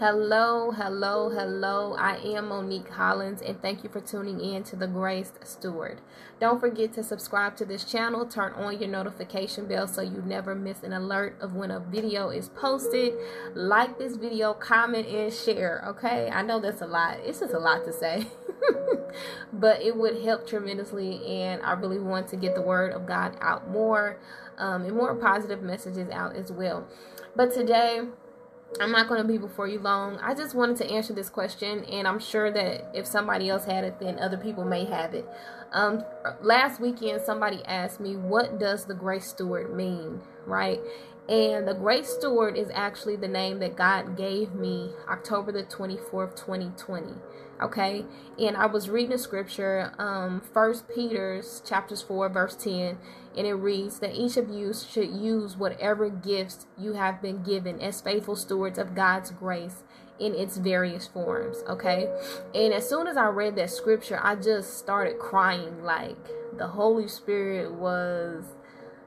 Hello, hello, hello. I am Monique Hollins, and thank you for tuning in to the Graced Steward. Don't forget to subscribe to this channel, turn on your notification bell so you never miss an alert of when a video is posted. Like this video, comment, and share. Okay, I know that's a lot, it's just a lot to say, but it would help tremendously, and I really want to get the word of God out more um, and more positive messages out as well. But today, I'm not going to be before you long. I just wanted to answer this question, and I'm sure that if somebody else had it, then other people may have it. Um, last weekend, somebody asked me, What does the grace steward mean? Right? And the grace steward is actually the name that God gave me October the 24th, 2020 okay? And i was reading a scripture um first peter's chapters 4 verse 10 and it reads that each of you should use whatever gifts you have been given as faithful stewards of god's grace in its various forms okay? And as soon as i read that scripture i just started crying like the holy spirit was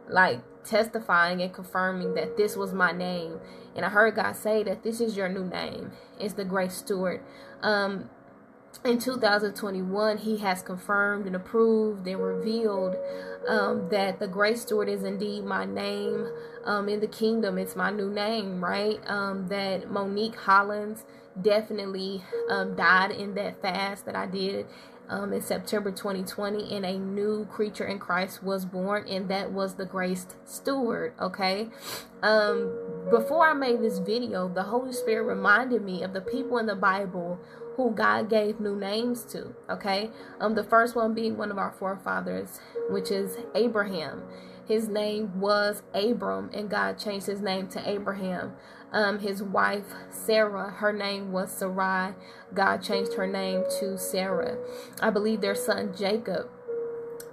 like testifying and confirming that this was my name. And i heard god say that this is your new name it's the grace steward. Um in 2021, he has confirmed and approved and revealed um, that the Grace Steward is indeed my name um, in the kingdom. It's my new name, right? Um, that Monique Hollins definitely um, died in that fast that I did um, in September 2020, and a new creature in Christ was born, and that was the Grace steward. Okay, um, before I made this video, the Holy Spirit reminded me of the people in the Bible who God gave new names to. Okay, um, the first one being one of our forefathers, which is Abraham. His name was Abram, and God changed his name to Abraham. Um, his wife Sarah, her name was Sarai. God changed her name to Sarah. I believe their son Jacob.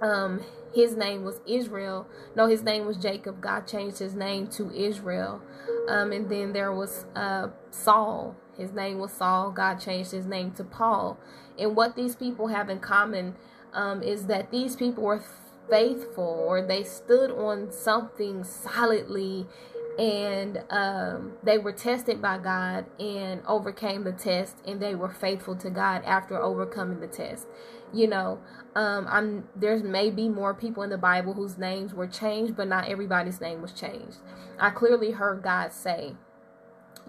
Um, his name was Israel. No, his name was Jacob. God changed his name to Israel. Um, and then there was uh, Saul. His name was Saul. God changed his name to Paul. And what these people have in common um, is that these people were faithful or they stood on something solidly and um, they were tested by God and overcame the test and they were faithful to God after overcoming the test. You know, um, I'm there's maybe more people in the Bible whose names were changed, but not everybody's name was changed. I clearly heard God say,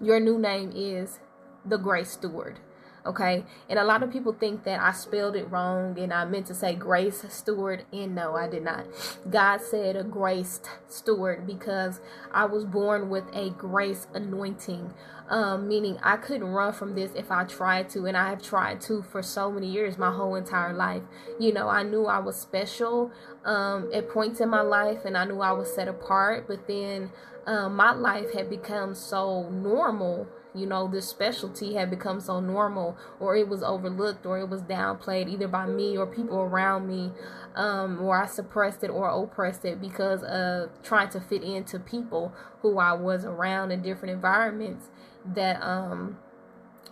Your new name is the grace steward. Okay, and a lot of people think that I spelled it wrong and I meant to say grace steward, and no, I did not. God said a graced steward because I was born with a grace anointing, um, meaning I couldn't run from this if I tried to, and I have tried to for so many years, my whole entire life. You know, I knew I was special um, at points in my life, and I knew I was set apart, but then um, my life had become so normal you know this specialty had become so normal or it was overlooked or it was downplayed either by me or people around me um, or i suppressed it or oppressed it because of trying to fit into people who i was around in different environments that um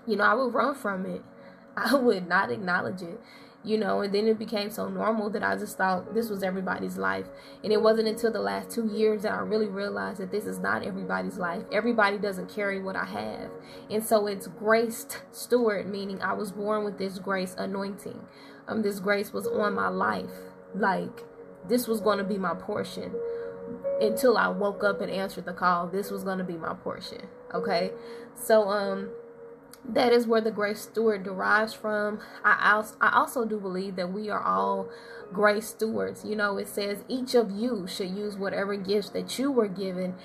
you know i would run from it. I would not acknowledge it you know, and then it became so normal that I just thought this was everybody's life. And it wasn't until the last two years that I really realized that this is not everybody's life. Everybody doesn't carry what I have. And so it's graced steward, meaning I was born with this grace anointing. Um, this grace was on my life. Like this was going to be my portion until I woke up and answered the call. This was going to be my portion. Okay. So, um, that is where the grace steward derives from. I also, do believe that we are all grace stewards. You know, it says each of you should use whatever gifts that you were given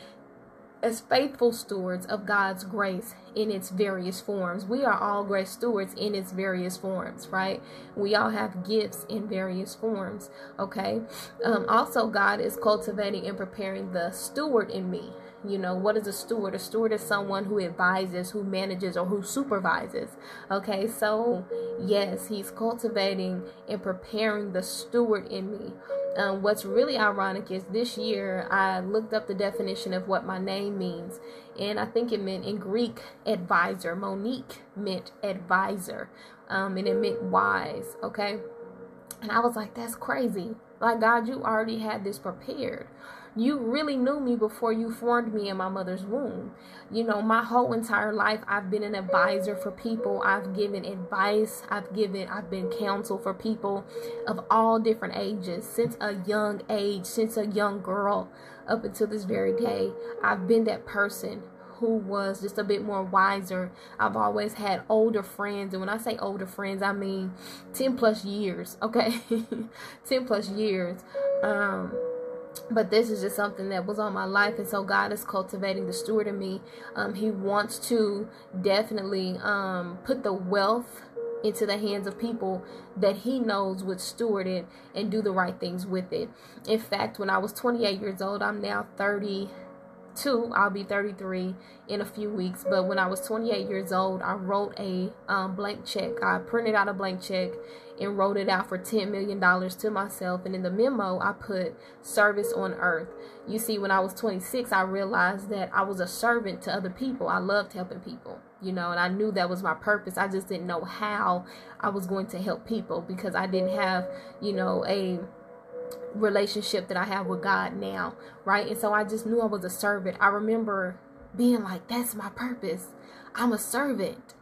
as faithful stewards of God's grace in its various forms. We are all grace stewards in its various forms, right? We all have gifts in various forms, okay? Um, also, God is cultivating and preparing the steward in me. You know, what is a steward? A steward is someone who advises, who manages, or who supervises. Okay, so yes, he's cultivating and preparing the steward in me. Um, what's really ironic is this year I looked up the definition of what my name means, and I think it meant in Greek advisor. Monique meant advisor, um, and it meant wise. Okay, and I was like, that's crazy. Like God, you already had this prepared you really knew me before you formed me in my mother's womb. You know, my whole entire life, I've been an advisor for people. I've given advice. I've given, I've been counsel for people of all different ages since a young age, since a young girl up until this very day. I've been that person who was just a bit more wiser. I've always had older friends, and when I say older friends, I mean 10 plus years, okay? 10 plus years. Um, but this is just something that was on my life and so god is cultivating the steward in me. Um, he wants to definitely um, put the wealth into the hands of people that he knows would steward it and do the right things with it. In fact when i was 28 years old i'm now 30 two i'll be 33 in a few weeks. But when i was 28 years old i wrote a um, blank check. I printed out a blank check and wrote it out for $10 million to myself. And in the memo i put service on earth. You see when i was 26 i realized that i was a servant to other people. I loved helping people you know and i knew that was my purpose. I just didn't know how i was going to help people because i didn't have you know a relationship that I have with God now, right? And so I just knew I was a servant. I remember being like, that's my purpose. I'm a servant.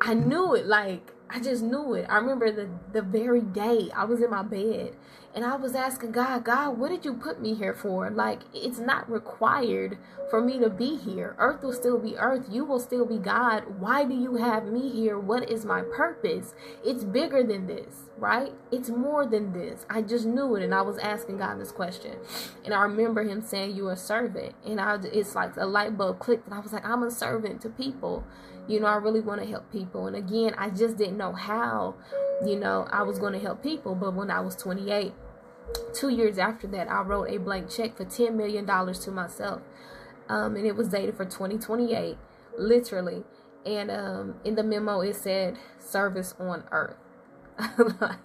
I knew it. Like, I just knew it. I remember the, the very day I was in my bed and I was asking God, God, what did you put me here for? Like, it's not required for me to be here. Earth will still be earth. You will still be God. Why do you have me here? What is my purpose? It's bigger than this, right? It's more than this. I just knew it. And I was asking God this question. And I remember him saying, You're a servant. And I, it's like a light bulb clicked. And I was like, I'm a servant to people. You know, I really want to help people. And again, I just didn't know how, you know, I was going to help people. But when I was 28, two years after that, I wrote a blank check for $10 million to myself. Um, and it was dated for 2028, literally. And um, in the memo, it said service on earth. like,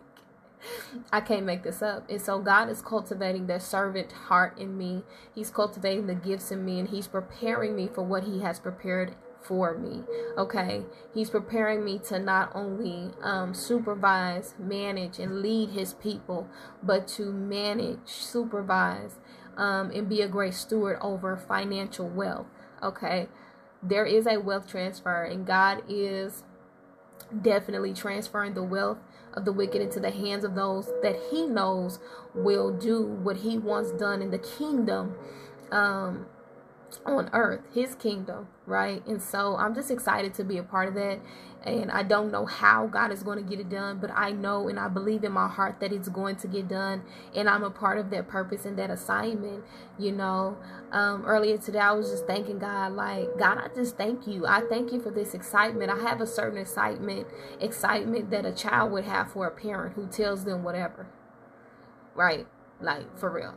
I can't make this up. And so God is cultivating that servant heart in me. He's cultivating the gifts in me and he's preparing me for what he has prepared for me. Okay, He's preparing me to not only um, supervise, manage, and lead His people, but to manage, supervise, um, and be a great steward over financial wealth. Okay, there is a wealth transfer, and God is definitely transferring the wealth of the wicked into the hands of those that He knows will do what He wants done in the kingdom. Um, on earth, his kingdom, right? And so I'm just excited to be a part of that. And I don't know how God is going to get it done, but I know and I believe in my heart that it's going to get done. And I'm a part of that purpose and that assignment. You know, um, earlier today, I was just thanking God, like, God, I just thank you. I thank you for this excitement. I have a certain excitement, excitement that a child would have for a parent who tells them whatever, right? Like, for real.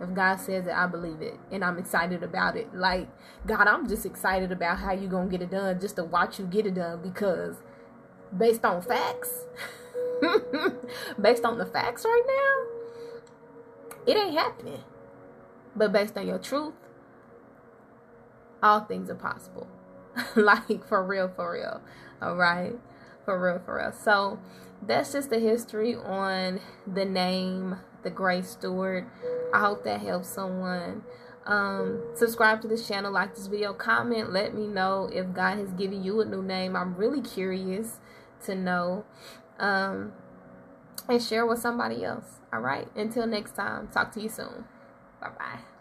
If God says it, I believe it. And I'm excited about it. Like, God, I'm just excited about how you going to get it done just to watch you get it done because based on facts, based on the facts right now, it ain't happening. But based on your truth, all things are possible. like, for real, for real. All right? For real, for real. So, that's just the history on the name, the Grace Steward. I hope that helps someone. Um, subscribe to this channel, like this video, comment, let me know if God has given you a new name. I'm really curious to know. Um, and share with somebody else. All right. Until next time, talk to you soon. Bye bye.